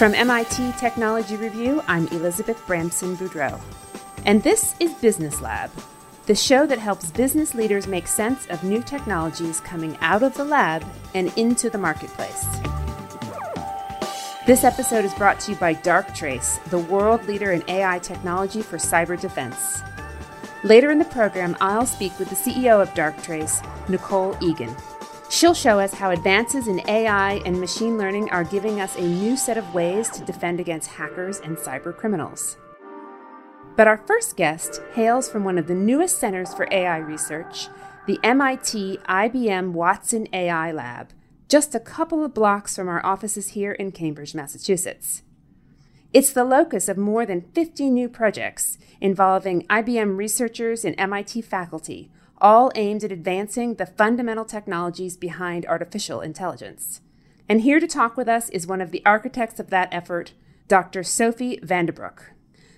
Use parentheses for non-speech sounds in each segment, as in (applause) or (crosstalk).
From MIT Technology Review, I'm Elizabeth Bramson Boudreau. And this is Business Lab, the show that helps business leaders make sense of new technologies coming out of the lab and into the marketplace. This episode is brought to you by Darktrace, the world leader in AI technology for cyber defense. Later in the program, I'll speak with the CEO of Darktrace, Nicole Eagan. She'll show us how advances in AI and machine learning are giving us a new set of ways to defend against hackers and cyber criminals. But our first guest hails from one of the newest centers for AI research, the MIT IBM Watson AI Lab, just a couple of blocks from our offices here in Cambridge, Massachusetts. It's the locus of more than 50 new projects involving IBM researchers and MIT faculty all aimed at advancing the fundamental technologies behind artificial intelligence. And here to talk with us is one of the architects of that effort, Dr. Sophie Vandebroek.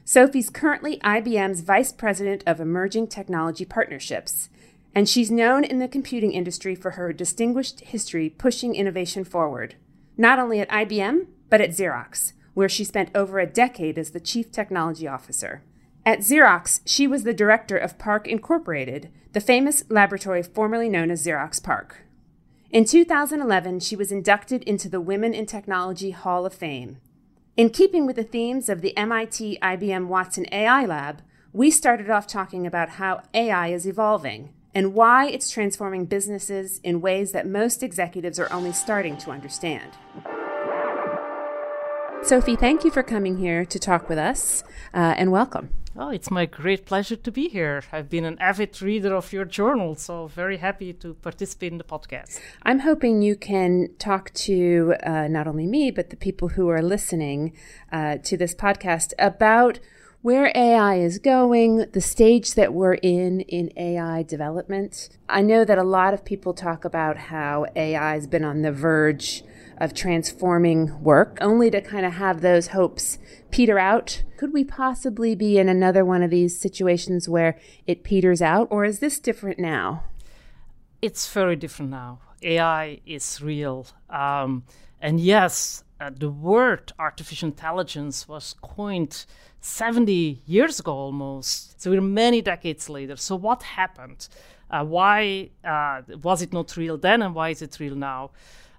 Sophie's currently IBM's Vice President of Emerging Technology Partnerships, and she's known in the computing industry for her distinguished history pushing innovation forward, not only at IBM, but at Xerox, where she spent over a decade as the Chief Technology Officer. At Xerox, she was the director of PARC Incorporated, the famous laboratory formerly known as Xerox PARC. In 2011, she was inducted into the Women in Technology Hall of Fame. In keeping with the themes of the MIT IBM Watson AI Lab, we started off talking about how AI is evolving and why it's transforming businesses in ways that most executives are only starting to understand. Sophie, thank you for coming here to talk with us uh, and welcome. Oh, it's my great pleasure to be here. I've been an avid reader of your journal, so very happy to participate in the podcast. I'm hoping you can talk to uh, not only me, but the people who are listening uh, to this podcast about where AI is going, the stage that we're in in AI development. I know that a lot of people talk about how AI has been on the verge of transforming work, only to kind of have those hopes peter out. Could we possibly be in another one of these situations where it peters out, or is this different now? It's very different now. AI is real. Um, and yes, uh, the word artificial intelligence was coined 70 years ago almost. So we're many decades later. So what happened? Uh, why uh, was it not real then, and why is it real now?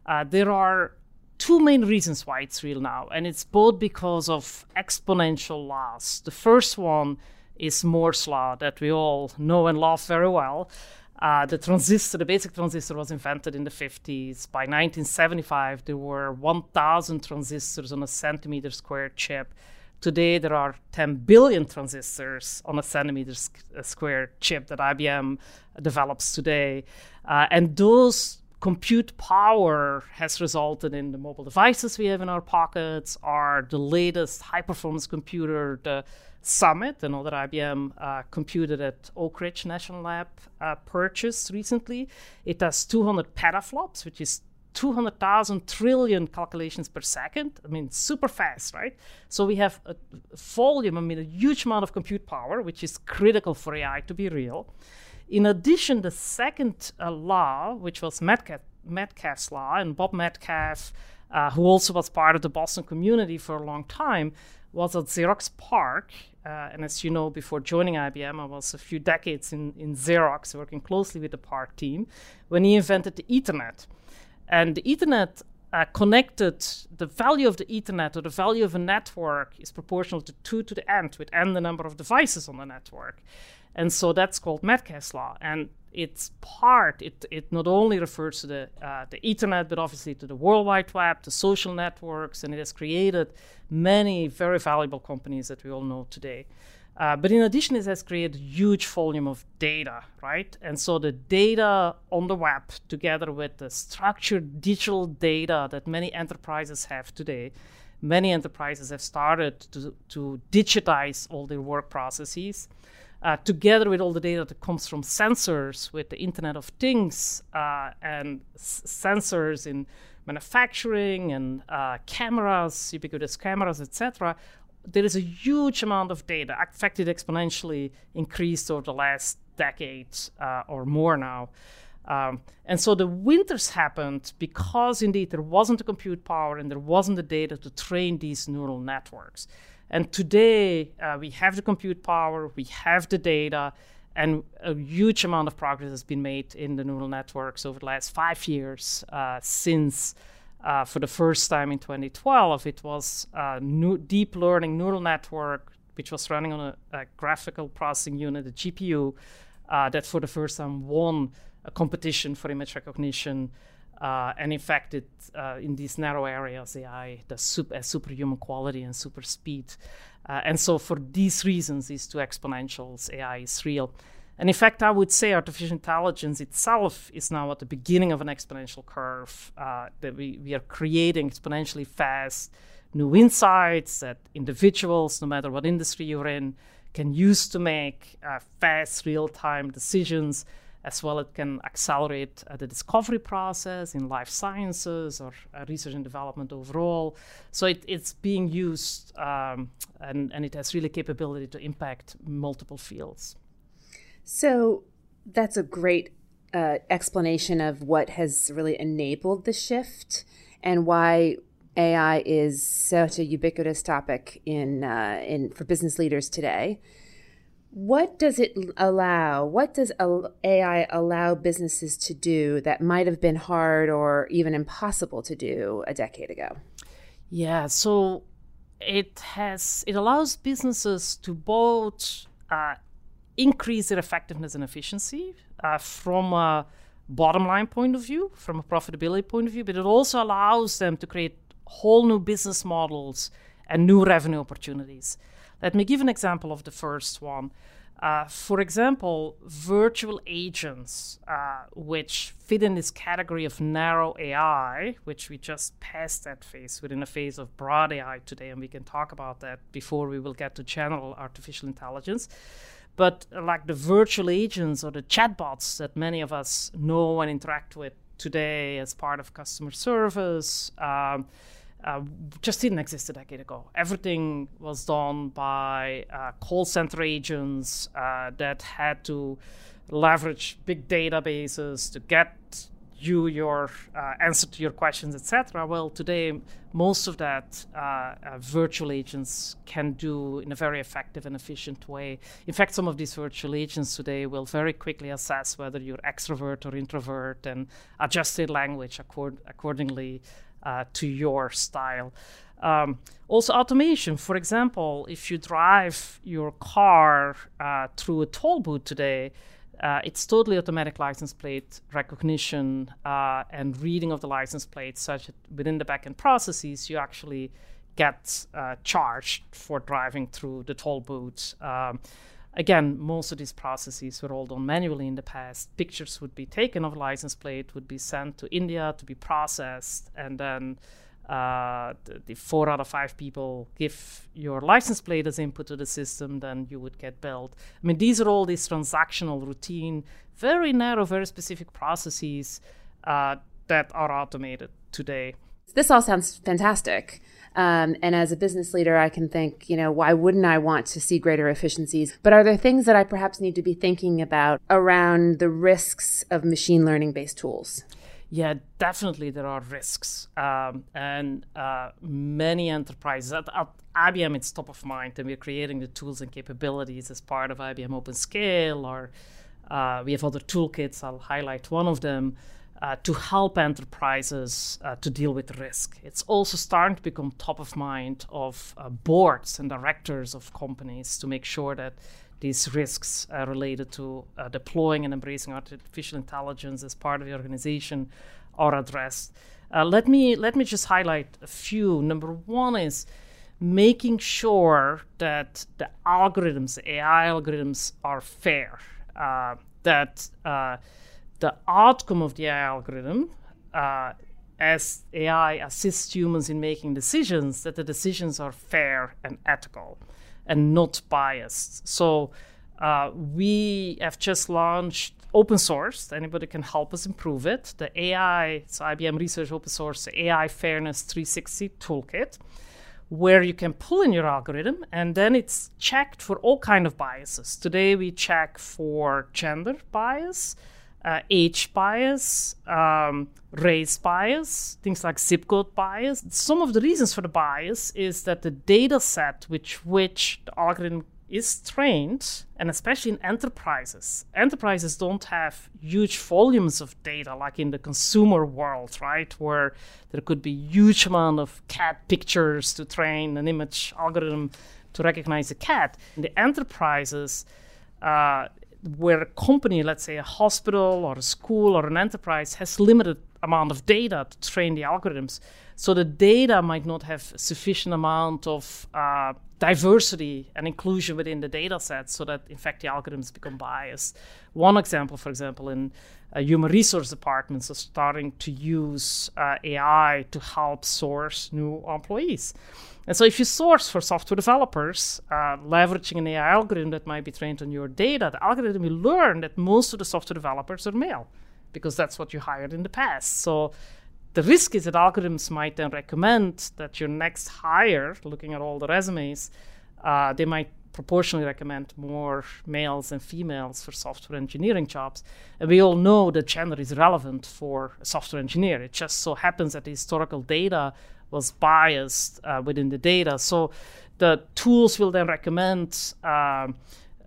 Uh, there are two main reasons why it's real now, and it's both because of exponential laws. The first one is Moore's law that we all know and love very well. Uh, the transistor, the basic transistor, was invented in the 50s. By 1975, there were 1,000 transistors on a centimeter square chip. Today, there are 10 billion transistors on a centimeter square chip that IBM develops today. Uh, and those compute power has resulted in the mobile devices we have in our pockets are the latest high performance computer the summit another ibm uh, computer that oak ridge national lab uh, purchased recently it has 200 petaflops which is 200,000 trillion calculations per second. I mean, super fast, right? So we have a volume, I mean, a huge amount of compute power, which is critical for AI to be real. In addition, the second uh, law, which was Metcalfe, Metcalfe's law, and Bob Metcalfe, uh, who also was part of the Boston community for a long time, was at Xerox PARC. Uh, and as you know, before joining IBM, I was a few decades in, in Xerox, working closely with the PARC team, when he invented the Ethernet. And the Ethernet uh, connected the value of the Ethernet or the value of a network is proportional to 2 to the n, with n the number of devices on the network. And so that's called Metcalfe's law. And it's part, it, it not only refers to the, uh, the Ethernet, but obviously to the World Wide Web, to social networks, and it has created many very valuable companies that we all know today. Uh, but in addition, it has created huge volume of data, right? And so the data on the web, together with the structured digital data that many enterprises have today, many enterprises have started to, to digitize all their work processes uh, together with all the data that comes from sensors, with the Internet of Things uh, and s- sensors in manufacturing and uh, cameras, ubiquitous cameras, etc., there is a huge amount of data. In fact, it exponentially increased over the last decade uh, or more now. Um, and so the winters happened because indeed there wasn't the compute power and there wasn't the data to train these neural networks. And today uh, we have the compute power, we have the data, and a huge amount of progress has been made in the neural networks over the last five years uh, since. Uh, for the first time in 2012, it was a new deep learning neural network which was running on a, a graphical processing unit, a GPU, uh, that for the first time won a competition for image recognition. Uh, and in fact, it, uh, in these narrow areas, AI does super, superhuman quality and super speed. Uh, and so, for these reasons, these two exponentials, AI is real. And in fact, I would say artificial intelligence itself is now at the beginning of an exponential curve uh, that we, we are creating exponentially fast new insights that individuals, no matter what industry you're in, can use to make uh, fast, real time decisions. As well, it can accelerate uh, the discovery process in life sciences or uh, research and development overall. So it, it's being used um, and, and it has really capability to impact multiple fields. So that's a great uh, explanation of what has really enabled the shift and why AI is such a ubiquitous topic in uh, in for business leaders today. What does it allow? What does AI allow businesses to do that might have been hard or even impossible to do a decade ago? Yeah, so it has it allows businesses to both uh, increase their effectiveness and efficiency uh, from a bottom line point of view, from a profitability point of view, but it also allows them to create whole new business models and new revenue opportunities. Let me give an example of the first one. Uh, for example, virtual agents, uh, which fit in this category of narrow AI, which we just passed that phase within a phase of broad AI today, and we can talk about that before we will get to general artificial intelligence. But uh, like the virtual agents or the chatbots that many of us know and interact with today as part of customer service, um, uh, just didn't exist a decade ago. Everything was done by uh, call center agents uh, that had to leverage big databases to get you your uh, answer to your questions, etc. Well, today most of that uh, uh, virtual agents can do in a very effective and efficient way. In fact, some of these virtual agents today will very quickly assess whether you're extrovert or introvert and adjust their language accord- accordingly uh, to your style. Um, also, automation. For example, if you drive your car uh, through a toll booth today, uh, it's totally automatic license plate recognition uh, and reading of the license plate, such that within the backend processes, you actually get uh, charged for driving through the toll booth. Um, again, most of these processes were all done manually in the past. Pictures would be taken of license plate, would be sent to India to be processed, and then uh, the, the, four out of five people give your license plate as input to the system, then you would get billed. I mean, these are all these transactional, routine, very narrow, very specific processes uh, that are automated today. This all sounds fantastic. Um, and as a business leader, I can think, you know, why wouldn't I want to see greater efficiencies? But are there things that I perhaps need to be thinking about around the risks of machine learning based tools? Yeah, definitely there are risks. Um, and uh, many enterprises, at, at, IBM, it's top of mind, and we're creating the tools and capabilities as part of IBM Open Scale, or uh, we have other toolkits. I'll highlight one of them uh, to help enterprises uh, to deal with risk. It's also starting to become top of mind of uh, boards and directors of companies to make sure that these risks uh, related to uh, deploying and embracing artificial intelligence as part of the organization are addressed. Let me let me just highlight a few. Number one is making sure that the algorithms, AI algorithms, are fair. that the outcome of the AI algorithm, uh, as AI assists humans in making decisions, that the decisions are fair and ethical and not biased. So uh, we have just launched open source. Anybody can help us improve it. The AI, so IBM Research Open Source AI Fairness 360 Toolkit, where you can pull in your algorithm and then it's checked for all kind of biases. Today we check for gender bias uh, age bias, um, race bias, things like zip code bias. Some of the reasons for the bias is that the data set which which the algorithm is trained, and especially in enterprises, enterprises don't have huge volumes of data like in the consumer world, right? Where there could be huge amount of cat pictures to train an image algorithm to recognize a cat. In the enterprises, uh, where a company, let's say a hospital or a school or an enterprise, has limited amount of data to train the algorithms, so the data might not have sufficient amount of uh, diversity and inclusion within the data set, so that in fact the algorithms become biased. One example, for example, in uh, human resource departments are starting to use uh, AI to help source new employees. And so, if you source for software developers, uh, leveraging an AI algorithm that might be trained on your data, the algorithm will learn that most of the software developers are male because that's what you hired in the past. So, the risk is that algorithms might then recommend that your next hire, looking at all the resumes, uh, they might proportionally recommend more males and females for software engineering jobs. And we all know that gender is relevant for a software engineer. It just so happens that the historical data was biased uh, within the data. So the tools will then recommend um,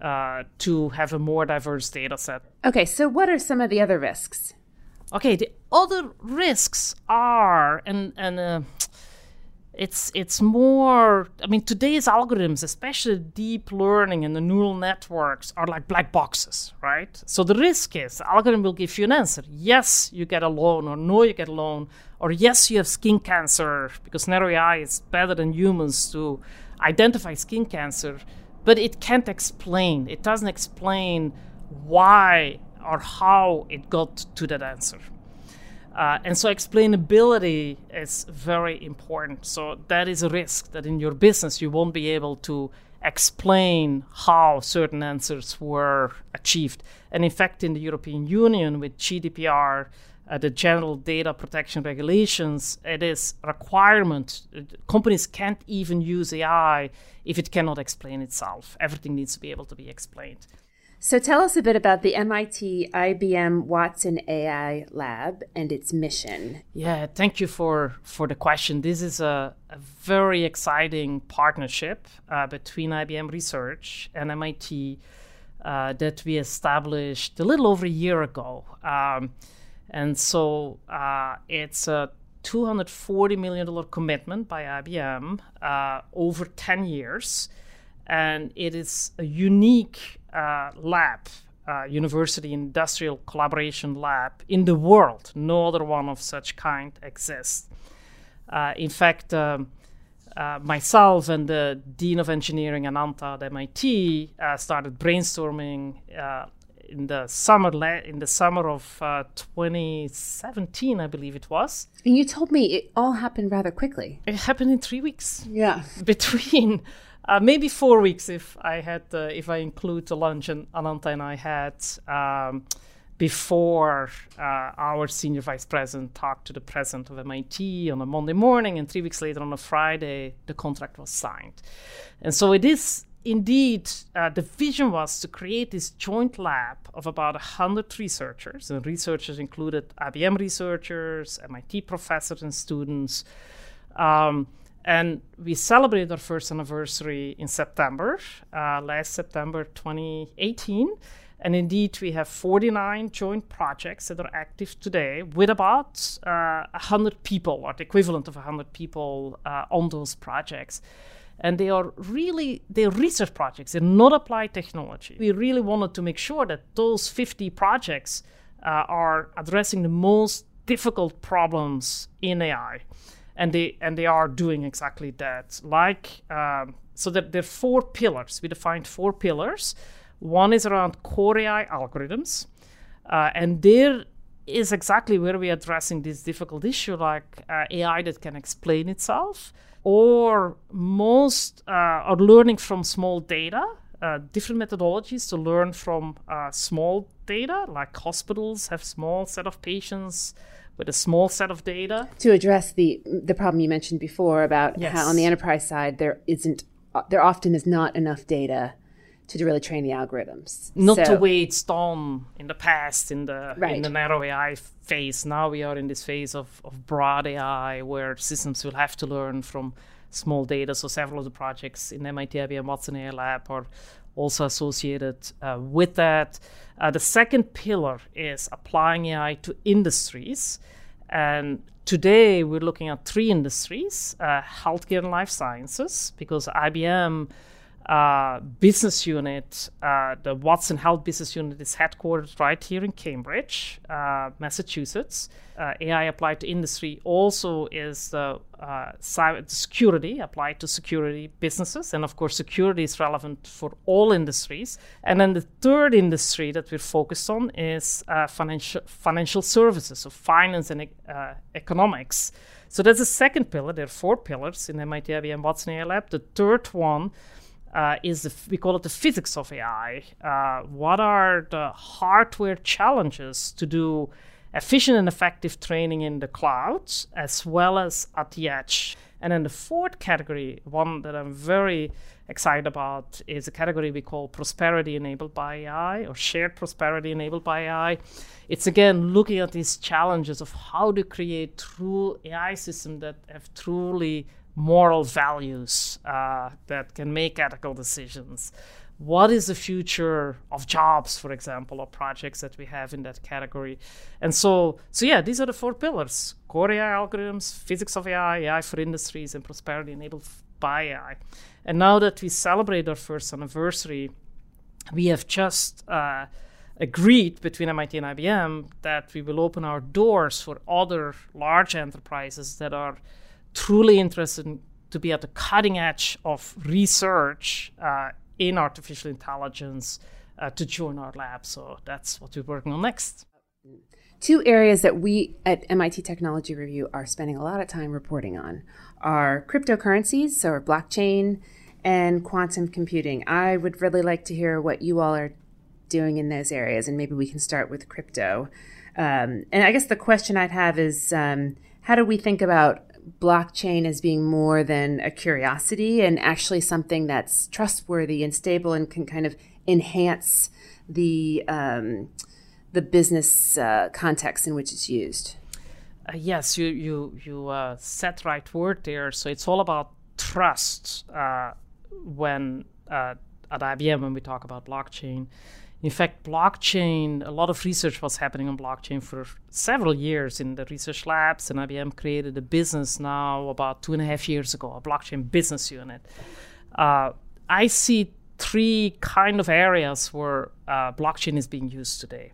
uh, to have a more diverse data set. Okay, so what are some of the other risks? Okay, the other risks are, and, and uh, it's it's more i mean today's algorithms especially deep learning and the neural networks are like black boxes right so the risk is the algorithm will give you an answer yes you get a loan or no you get a loan or yes you have skin cancer because narrow ai is better than humans to identify skin cancer but it can't explain it doesn't explain why or how it got to that answer uh, and so explainability is very important. So that is a risk that in your business you won't be able to explain how certain answers were achieved. And in fact, in the European Union with GDPR, uh, the General Data Protection Regulations, it is requirement. Companies can't even use AI if it cannot explain itself. Everything needs to be able to be explained. So tell us a bit about the MIT IBM Watson AI Lab and its mission. Yeah, thank you for, for the question. This is a, a very exciting partnership uh, between IBM Research and MIT uh, that we established a little over a year ago. Um, and so uh, it's a $240 million commitment by IBM uh, over 10 years. And it is a unique lab, uh, university industrial collaboration lab in the world. No other one of such kind exists. Uh, in fact, um, uh, myself and the dean of engineering Anantha at MIT uh, started brainstorming uh, in the summer la- in the summer of 2017, I believe it was. And you told me it all happened rather quickly. It happened in three weeks. Yeah, (laughs) between uh, maybe four weeks if I had uh, if I include the lunch and Anantha and I had um, before uh, our senior vice president talked to the president of MIT on a Monday morning, and three weeks later on a Friday the contract was signed, and so it is. Indeed, uh, the vision was to create this joint lab of about 100 researchers, and researchers included IBM researchers, MIT professors, and students. Um, and we celebrated our first anniversary in September, uh, last September 2018. And indeed, we have 49 joint projects that are active today with about uh, 100 people, or the equivalent of 100 people uh, on those projects. And they are really, they're research projects, they're not applied technology. We really wanted to make sure that those 50 projects uh, are addressing the most difficult problems in AI and they and they are doing exactly that. Like um, so that there are four pillars. We defined four pillars. One is around core AI algorithms, uh, and there is exactly where we're addressing this difficult issue, like uh, AI that can explain itself, or most uh, are learning from small data. Uh, different methodologies to learn from uh, small data, like hospitals have small set of patients with a small set of data to address the the problem you mentioned before about yes. how on the enterprise side there isn't there often is not enough data to really train the algorithms. Not So- the way it's done in the past in the in the narrow AI phase. Now we are in this phase of, of broad AI where systems will have to learn from small data. So several of the projects in MIT IBM Watson AI Lab are also associated uh, with that. Uh, the second pillar is applying AI to industries. And today we're looking at three industries uh, healthcare and life sciences, because IBM uh, business unit, uh, the Watson Health business unit, is headquartered right here in Cambridge, uh, Massachusetts. Uh, AI applied to industry also is the uh, cyber security applied to security businesses, and of course, security is relevant for all industries. And then the third industry that we're focused on is financial financial services, so finance and economics. So that's the second pillar. There are four pillars in MIT IBM Watson AI Lab. The third one uh, is the, we call it the physics of AI. Uh, what are the hardware challenges to do efficient and effective training in the clouds as well as at the edge? And then the fourth category, one that I'm very excited about, is a category we call prosperity enabled by AI or shared prosperity enabled by AI. It's again looking at these challenges of how to create true AI systems that have truly moral values uh, that can make ethical decisions. What is the future of jobs, for example, or projects that we have in that category? And so, so yeah, these are the four pillars: core AI algorithms, physics of AI, AI for industries, and prosperity enabled by AI. And now that we celebrate our first anniversary, we have just uh, agreed between MIT and IBM that we will open our doors for other large enterprises that are truly interested in, to be at the cutting edge of research uh, in artificial intelligence uh, to join our lab. So that's what we're working on next. Two areas that we at MIT Technology Review are spending a lot of time reporting on are cryptocurrencies, so blockchain, and quantum computing. I would really like to hear what you all are doing in those areas, and maybe we can start with crypto. Um, and I guess the question I'd have is um, how do we think about blockchain as being more than a curiosity and actually something that's trustworthy and stable and can kind of enhance the um, the business uh, context in which it's used. Uh, yes, you you you uh, set right word there. So it's all about trust uh, when uh, at IBM when we talk about blockchain. In fact, blockchain, a lot of research was happening on blockchain for several years in the research labs, and IBM created a business now about two and a half years ago, a blockchain business unit. Uh, I see three kind of areas where uh, blockchain is being used today,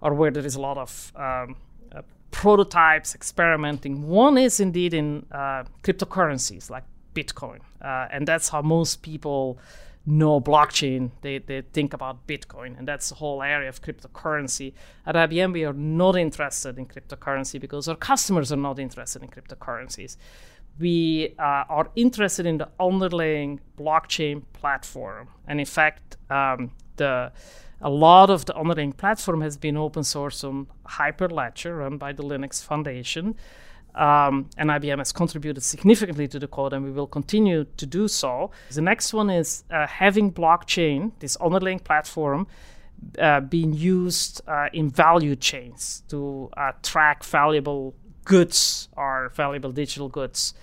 or where there is a lot of um, uh, prototypes, experimenting. One is indeed in uh, cryptocurrencies like Bitcoin, uh, and that's how most people know blockchain. They, they think about Bitcoin, and that's the whole area of cryptocurrency. At IBM, we are not interested in cryptocurrency because our customers are not interested in cryptocurrencies. We uh, are interested in the underlying blockchain platform, and in fact, um, the a lot of the underlying platform has been open source on Hyperledger, run by the Linux Foundation. Um, and IBM has contributed significantly to the code, and we will continue to do so. The next one is uh, having blockchain, this underlying platform, uh, being used uh, in value chains to uh, track valuable goods or valuable digital goods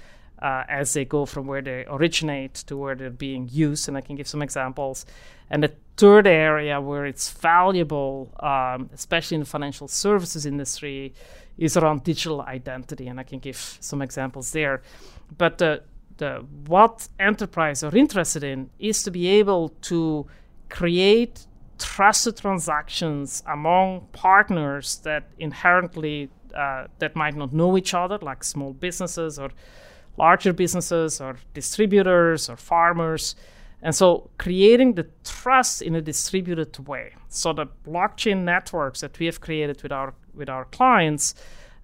uh, as they go from where they originate to where they're being used. And I can give some examples. And the third area where it's valuable, um, especially in the financial services industry, is around digital identity. And I can give some examples there. But the, the, what enterprise are interested in is to be able to create trusted transactions among partners that inherently uh, that might not know each other, like small businesses or larger businesses or distributors or farmers. And so creating the trust in a distributed way. So the blockchain networks that we have created with our with our clients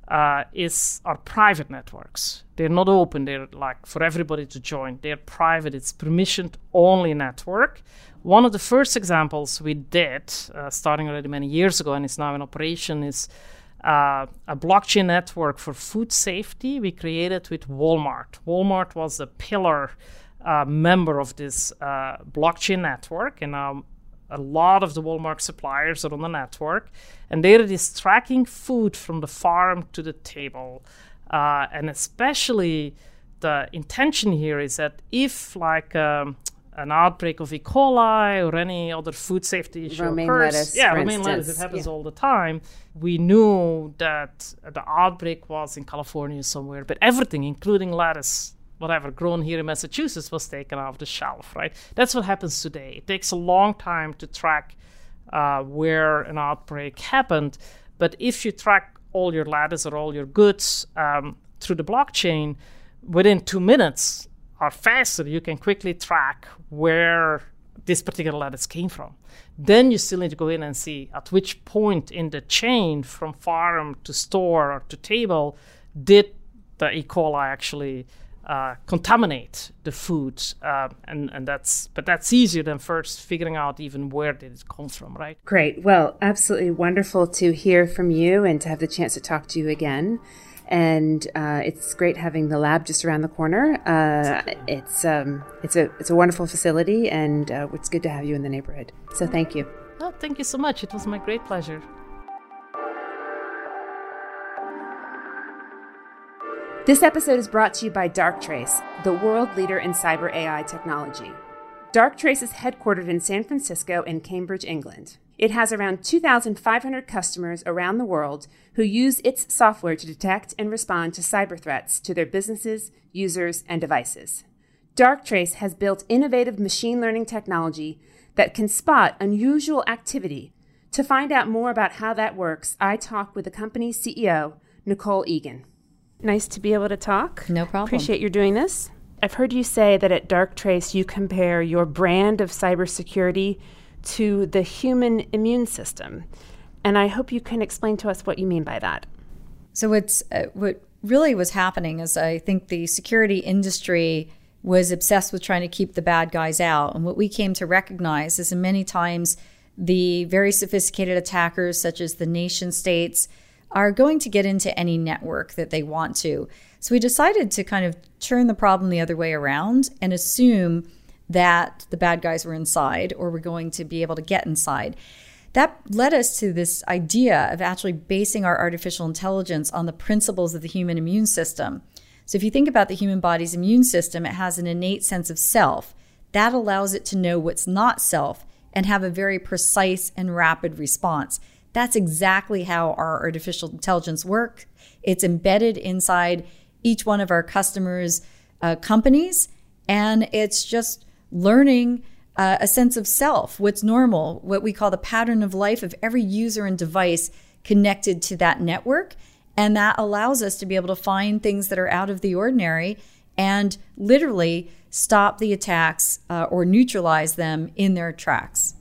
uh, is are private networks. They're not open. They're like for everybody to join. They're private. It's permissioned only network. One of the first examples we did, uh, starting already many years ago, and is now in operation, is uh, a blockchain network for food safety we created with Walmart. Walmart was the pillar uh, member of this uh, blockchain network, and um, a lot of the Walmart suppliers are on the network, and there it is tracking food from the farm to the table, uh, and especially the intention here is that if like um, an outbreak of E. coli or any other food safety issue romaine occurs, lettuce, yeah, romaine lettuce, it happens Yeah. all the time. We knew that the outbreak was in California somewhere, but everything, including lettuce, whatever grown here in Massachusetts, was taken off the shelf. Right? That's what happens today. It takes a long time to track uh, where an outbreak happened, but if you track all your lettuce or all your goods um, through the blockchain, within two minutes or faster, you can quickly track where this particular lettuce came from. Then you still need to go in and see at which point in the chain from farm to store or to table did the E. coli actually uh, contaminate the food, uh, and and that's but that's easier than first figuring out even where did it come from, right? Great. Well, absolutely wonderful to hear from you and to have the chance to talk to you again. And uh, it's great having the lab just around the corner. Uh, it's um, it's a it's a wonderful facility, and uh, it's good to have you in the neighborhood. So thank you. Oh, thank you so much. It was my great pleasure. This episode is brought to you by Darktrace, the world leader in cyber AI technology. Darktrace is headquartered in San Francisco and Cambridge, England. It has around 2,500 customers around the world who use its software to detect and respond to cyber threats to their businesses, users, and devices. Darktrace has built innovative machine learning technology that can spot unusual activity. To find out more about how that works, I talk with the company's CEO, Nicole Eagan. Nice to be able to talk. No problem. Appreciate you doing this. I've heard you say that at Darktrace you compare your brand of cybersecurity to the human immune system. And I hope you can explain to us what you mean by that. So what's uh, what really was happening is I think the security industry was obsessed with trying to keep the bad guys out, and what we came to recognize is, that many times, the very sophisticated attackers, such as the nation states, are going to get into any network that they want to. So we decided to kind of turn the problem the other way around and assume that the bad guys were inside or were going to be able to get inside. That led us to this idea of actually basing our artificial intelligence on the principles of the human immune system. So, if you think about the human body's immune system, it has an innate sense of self. That allows it to know what's not self and have a very precise and rapid response. That's exactly how our artificial intelligence works. It's embedded inside each one of our customers' uh, companies, and it's just learning uh, a sense of self, what's normal, what we call the pattern of life of every user and device connected to that network. And that allows us to be able to find things that are out of the ordinary and literally stop the attacks uh, or neutralize them in their tracks.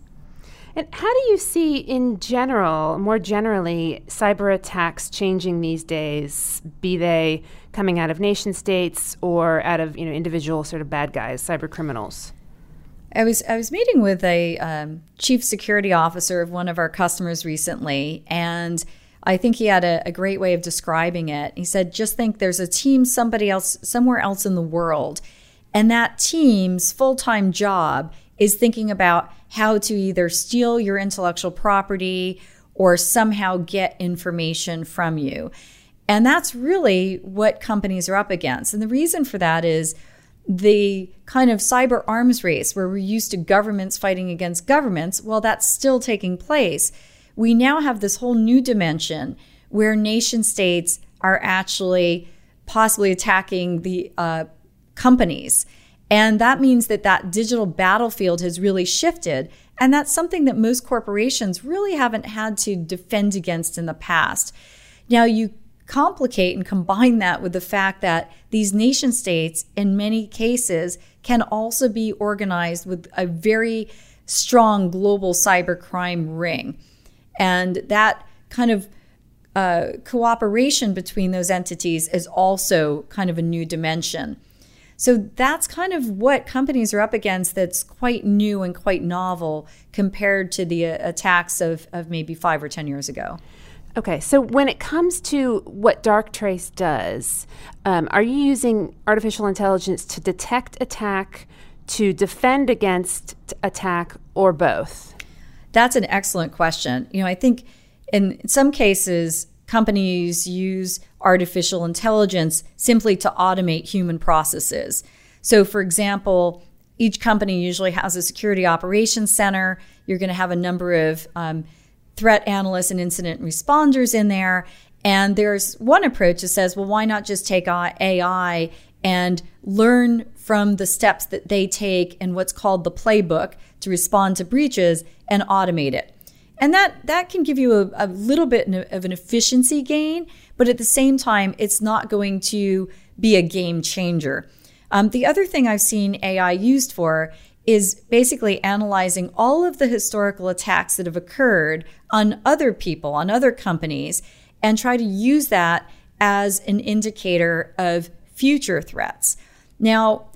And how do you see, in general, more generally, cyber attacks changing these days? Be they coming out of nation states or out of you know individual sort of bad guys, cyber criminals. I was I was meeting with a um, chief security officer of one of our customers recently, and I think he had a, a great way of describing it. He said, "Just think, there's a team somebody else somewhere else in the world, and that team's full time job is thinking about how to either steal your intellectual property or somehow get information from you." And that's really what companies are up against. And the reason for that is the kind of cyber arms race where we're used to governments fighting against governments, well, that's still taking place. We now have this whole new dimension where nation states are actually possibly attacking the uh, companies. And that means that that digital battlefield has really shifted. And that's something that most corporations really haven't had to defend against in the past. Now, you complicate and combine that with the fact that these nation states, in many cases, can also be organized with a very strong global cybercrime ring. And that kind of uh, cooperation between those entities is also kind of a new dimension. So that's kind of what companies are up against that's quite new and quite novel compared to the uh, attacks of, of maybe five or 10 years ago. Okay, so when it comes to what Darktrace does, um, are you using artificial intelligence to detect attack, to defend against attack, or both? That's an excellent question. You know, I think in some cases, companies use artificial intelligence simply to automate human processes. So, for example, each company usually has a security operations center. You're going to have a number of um, threat analysts and incident responders in there. And there's one approach that says, well, why not just take AI and learn from the steps that they take in what's called the playbook to respond to breaches and automate it. And that, that can give you a, a little bit of an efficiency gain, but at the same time, it's not going to be a game changer. Um, the other thing I've seen AI used for is basically analyzing all of the historical attacks that have occurred on other people, on other companies, and try to use that as an indicator of future threats. Now,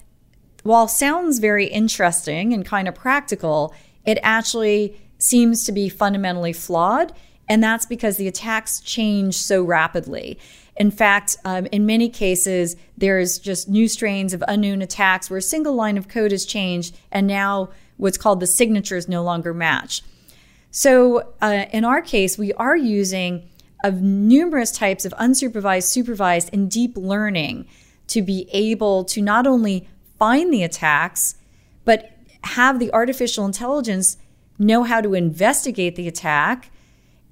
while sounds very interesting and kind of practical, it actually seems to be fundamentally flawed. And that's because the attacks change so rapidly. In fact, um, in many cases, there's just new strains of unknown attacks where a single line of code has changed, and now what's called the signatures no longer match. So, uh, in our case, we are using of numerous types of unsupervised, supervised, and deep learning to be able to not only find the attacks, but have the artificial intelligence know how to investigate the attack,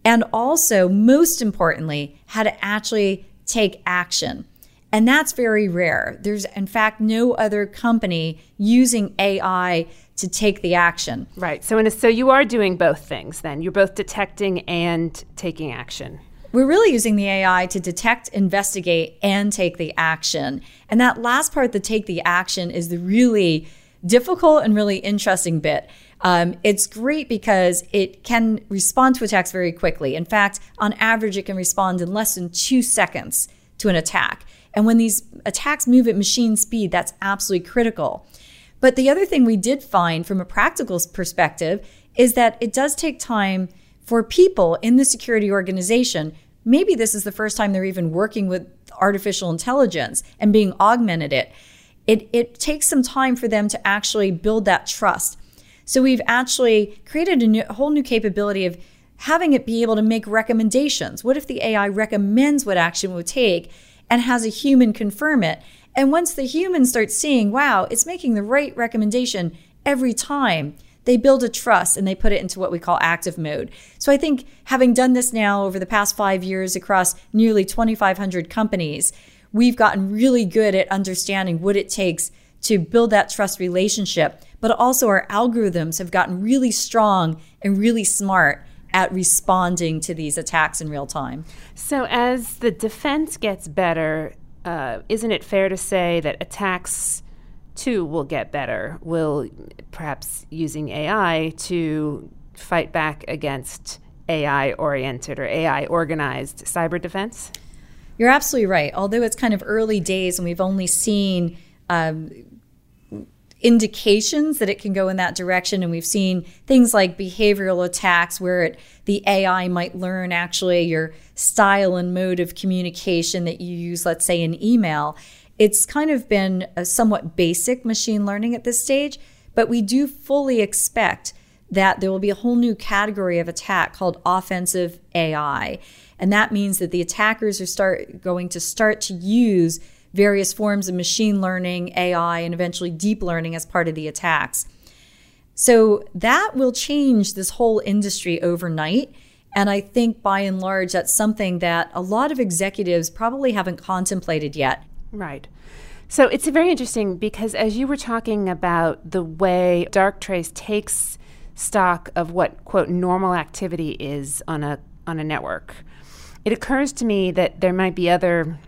and also, most importantly, how to actually take action. And that's very rare. There's, in fact, no other company using AI to take the action. Right. So, a, so you are doing both things then. You're both detecting and taking action. We're really using the AI to detect, investigate, and take the action. And that last part, the take the action, is the really difficult and really interesting bit. Um, it's great because it can respond to attacks very quickly. In fact, on average, it can respond in less than two seconds to an attack. And when these attacks move at machine speed, that's absolutely critical. But the other thing we did find from a practical perspective is that it does take time for people in the security organization. Maybe this is the first time they're even working with artificial intelligence and being augmented it. It, it takes some time for them to actually build that trust. So we've actually created a, new, a whole new capability of having it be able to make recommendations. What if the AI recommends what action would take and has a human confirm it? And once the human starts seeing, wow, it's making the right recommendation every time, they build a trust and they put it into what we call active mode. So I think having done this now over the past five years across nearly 2,500 companies, we've gotten really good at understanding what it takes to build that trust relationship but also our algorithms have gotten really strong and really smart at responding to these attacks in real time. So, as the defense gets better, uh, isn't it fair to say that attacks too will get better? Will perhaps using AI to fight back against AI oriented or AI organized cyber defense? You're absolutely right. Although it's kind of early days and we've only seen um, indications that it can go in that direction. And we've seen things like behavioral attacks where it, the AI might learn actually your style and mode of communication that you use, let's say in email. It's kind of been a somewhat basic machine learning at this stage, but we do fully expect that there will be a whole new category of attack called offensive AI. And that means that the attackers are start going to start to use various forms of machine learning, AI, and eventually deep learning as part of the attacks. So that will change this whole industry overnight. And I think by and large, that's something that a lot of executives probably haven't contemplated yet. Right. So it's very interesting because as you were talking about the way Darktrace takes stock of what quote normal activity is on a on a network, it occurs to me that there might be other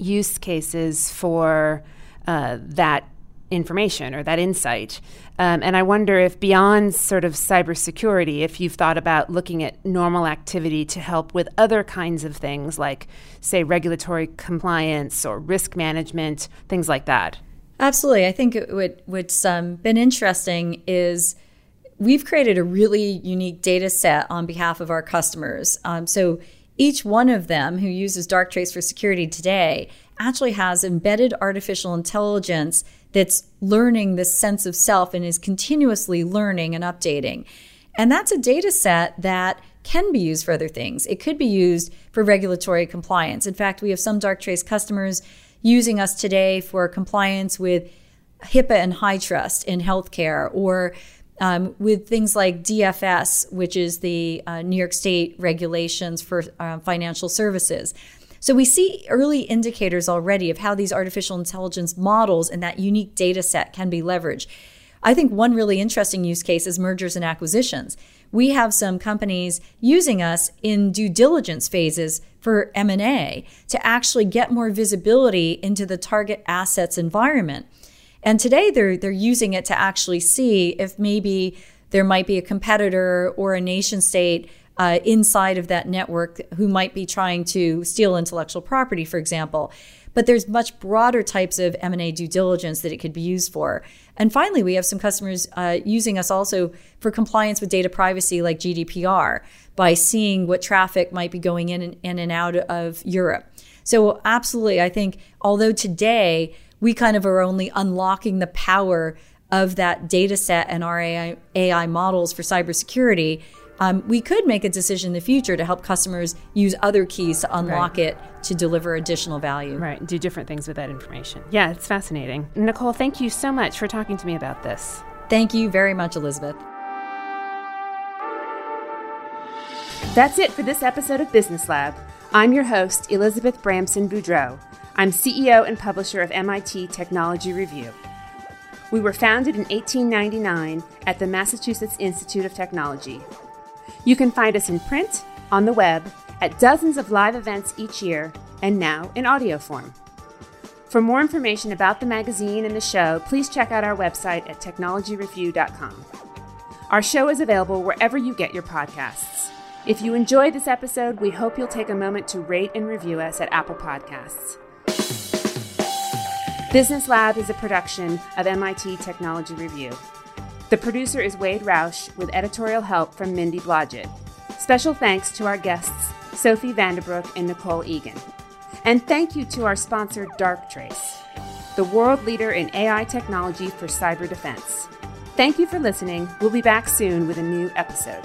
use cases for uh, that information or that insight. Um, and I wonder if beyond sort of cybersecurity, if you've thought about looking at normal activity to help with other kinds of things like, say, regulatory compliance or risk management, things like that. Absolutely. I think what, what's um, been interesting is we've created a really unique data set on behalf of our customers. Um, so each one of them who uses Darktrace for security today actually has embedded artificial intelligence that's learning this sense of self and is continuously learning and updating. And that's a data set that can be used for other things. It could be used for regulatory compliance. In fact, we have some Darktrace customers using us today for compliance with HIPAA and HITRUST in healthcare or um, with things like DFS, which is the uh, New York State regulations for uh, financial services. So we see early indicators already of how these artificial intelligence models and that unique data set can be leveraged. I think one really interesting use case is mergers and acquisitions. We have some companies using us in due diligence phases for M&A to actually get more visibility into the target assets environment. And today they're they're using it to actually see if maybe there might be a competitor or a nation state uh, inside of that network who might be trying to steal intellectual property, for example. But there's much broader types of M&A due diligence that it could be used for. And finally, we have some customers uh, using us also for compliance with data privacy like GDPR by seeing what traffic might be going in and, in and out of Europe. So absolutely, I think although today we kind of are only unlocking the power of that data set and our AI, AI models for cybersecurity. Um, we could make a decision in the future to help customers use other keys to unlock right. it to deliver additional value. Right, and do different things with that information. Yeah, it's fascinating. Nicole, thank you so much for talking to me about this. Thank you very much, Elizabeth. That's it for this episode of Business Lab. I'm your host, Elizabeth Bramson Boudreau. I'm CEO and publisher of MIT Technology Review. We were founded in 1899 at the Massachusetts Institute of Technology. You can find us in print, on the web, at dozens of live events each year, and now in audio form. For more information about the magazine and the show, please check out our website at technologyreview.com. Our show is available wherever you get your podcasts. If you enjoyed this episode, we hope you'll take a moment to rate and review us at Apple Podcasts. Business Lab is a production of MIT Technology Review. The producer is Wade Roush with editorial help from Mindy Blodgett. Special thanks to our guests, Sophie Vandebroek and Nicole Eagan. And thank you to our sponsor, Darktrace, the world leader in AI technology for cyber defense. Thank you for listening. We'll be back soon with a new episode.